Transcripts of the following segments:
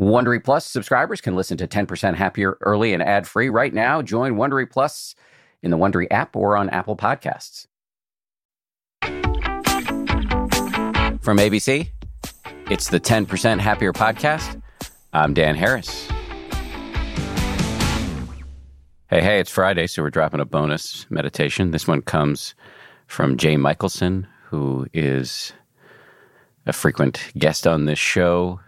Wondery Plus subscribers can listen to 10% Happier early and ad free right now. Join Wondery Plus in the Wondery app or on Apple Podcasts. From ABC, it's the 10% Happier podcast. I'm Dan Harris. Hey, hey, it's Friday, so we're dropping a bonus meditation. This one comes from Jay Michaelson, who is a frequent guest on this show.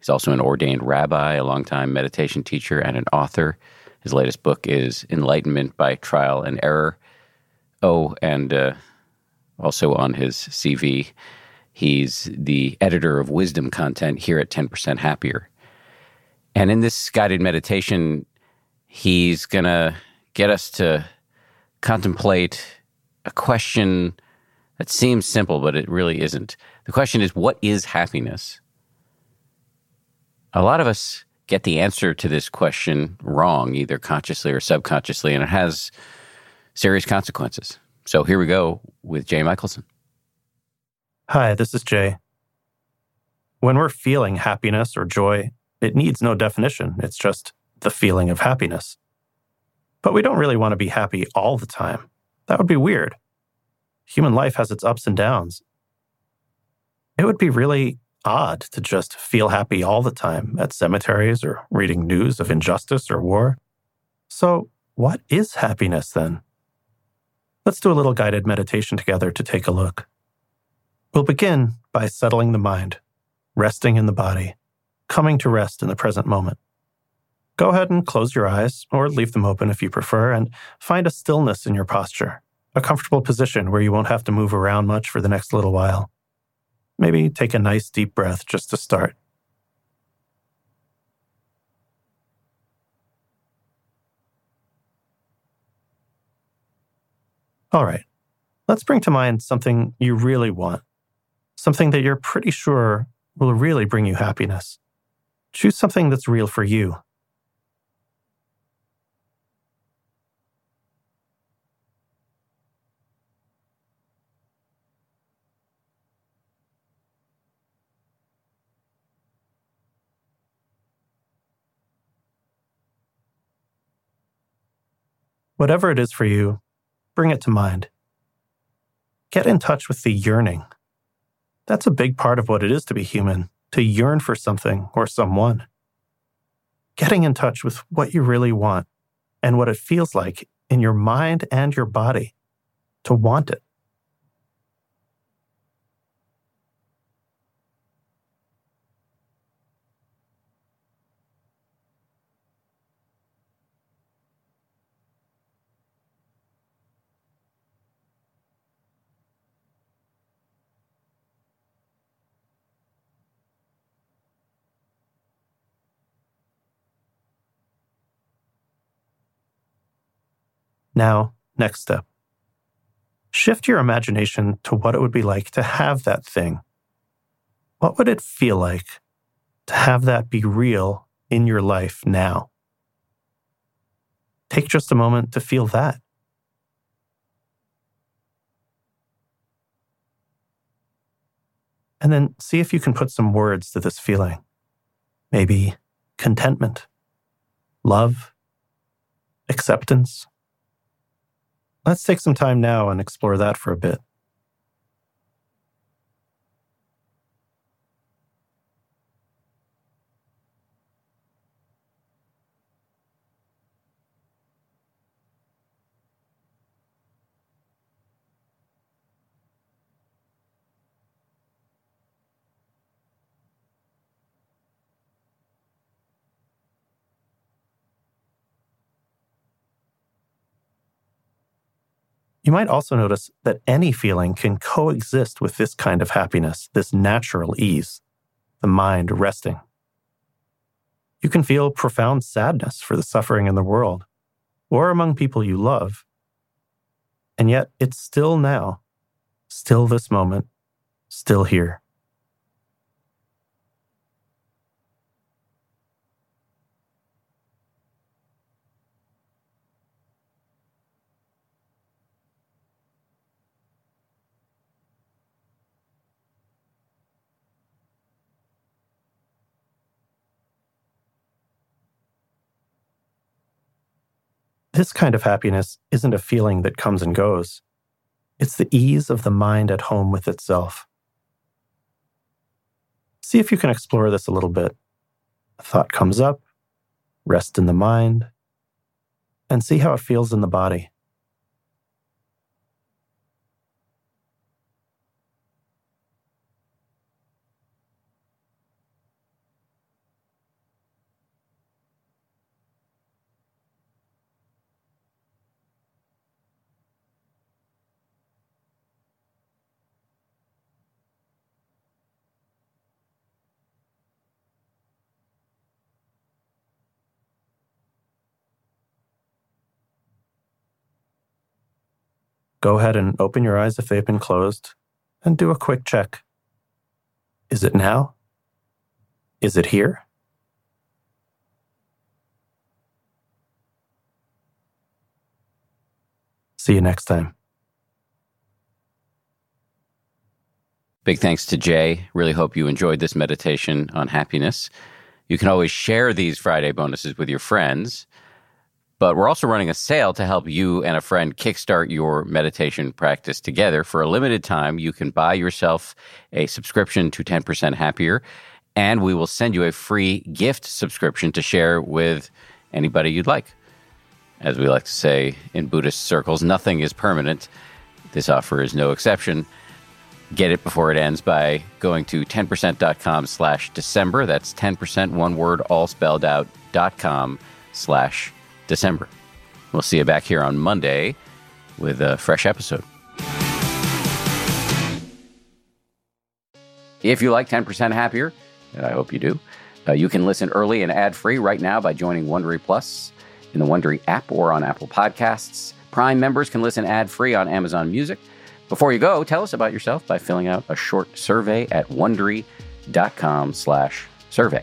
He's also an ordained rabbi, a longtime meditation teacher, and an author. His latest book is Enlightenment by Trial and Error. Oh, and uh, also on his CV, he's the editor of wisdom content here at 10% Happier. And in this guided meditation, he's going to get us to contemplate a question that seems simple, but it really isn't. The question is, what is happiness? A lot of us get the answer to this question wrong, either consciously or subconsciously, and it has serious consequences. So here we go with Jay Michaelson. Hi, this is Jay. When we're feeling happiness or joy, it needs no definition. It's just the feeling of happiness. But we don't really want to be happy all the time. That would be weird. Human life has its ups and downs. It would be really odd to just feel happy all the time at cemeteries or reading news of injustice or war. So, what is happiness then? Let's do a little guided meditation together to take a look. We'll begin by settling the mind, resting in the body, coming to rest in the present moment. Go ahead and close your eyes, or leave them open if you prefer, and find a stillness in your posture, a comfortable position where you won't have to move around much for the next little while. Maybe take a nice deep breath just to start. All right, let's bring to mind something you really want, something that you're pretty sure will really bring you happiness. Choose something that's real for you. Whatever it is for you, bring it to mind. Get in touch with the yearning. That's a big part of what it is to be human, to yearn for something or someone. Getting in touch with what you really want and what it feels like in your mind and your body to want it. Now, next step. Shift your imagination to what it would be like to have that thing. What would it feel like to have that be real in your life now? Take just a moment to feel that. And then see if you can put some words to this feeling. Maybe contentment, love, acceptance, Let's take some time now and explore that for a bit. You might also notice that any feeling can coexist with this kind of happiness, this natural ease, the mind resting. You can feel profound sadness for the suffering in the world or among people you love. And yet it's still now, still this moment, still here. This kind of happiness isn't a feeling that comes and goes. It's the ease of the mind at home with itself. See if you can explore this a little bit. A thought comes up, rest in the mind, and see how it feels in the body. Go ahead and open your eyes if they've been closed and do a quick check. Is it now? Is it here? See you next time. Big thanks to Jay. Really hope you enjoyed this meditation on happiness. You can always share these Friday bonuses with your friends. But we're also running a sale to help you and a friend kickstart your meditation practice together. For a limited time, you can buy yourself a subscription to 10% Happier, and we will send you a free gift subscription to share with anybody you'd like. As we like to say in Buddhist circles, nothing is permanent. This offer is no exception. Get it before it ends by going to 10%.com slash December. That's 10%, one word, all spelled out, dot com slash December. We'll see you back here on Monday with a fresh episode. If you like 10% Happier, and I hope you do, uh, you can listen early and ad free right now by joining Wondery Plus in the Wondery app or on Apple Podcasts. Prime members can listen ad free on Amazon Music. Before you go, tell us about yourself by filling out a short survey at wondery.com/slash survey.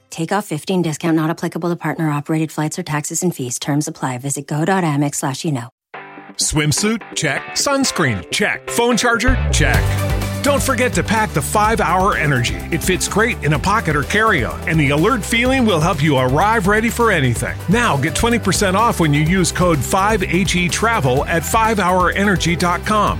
Take off 15 discount not applicable to partner operated flights or taxes and fees. Terms apply. Visit go.amex slash you know. Swimsuit? Check. Sunscreen? Check. Phone charger? Check. Don't forget to pack the 5 Hour Energy. It fits great in a pocket or carry on, and the alert feeling will help you arrive ready for anything. Now get 20% off when you use code 5HE Travel at 5hourenergy.com.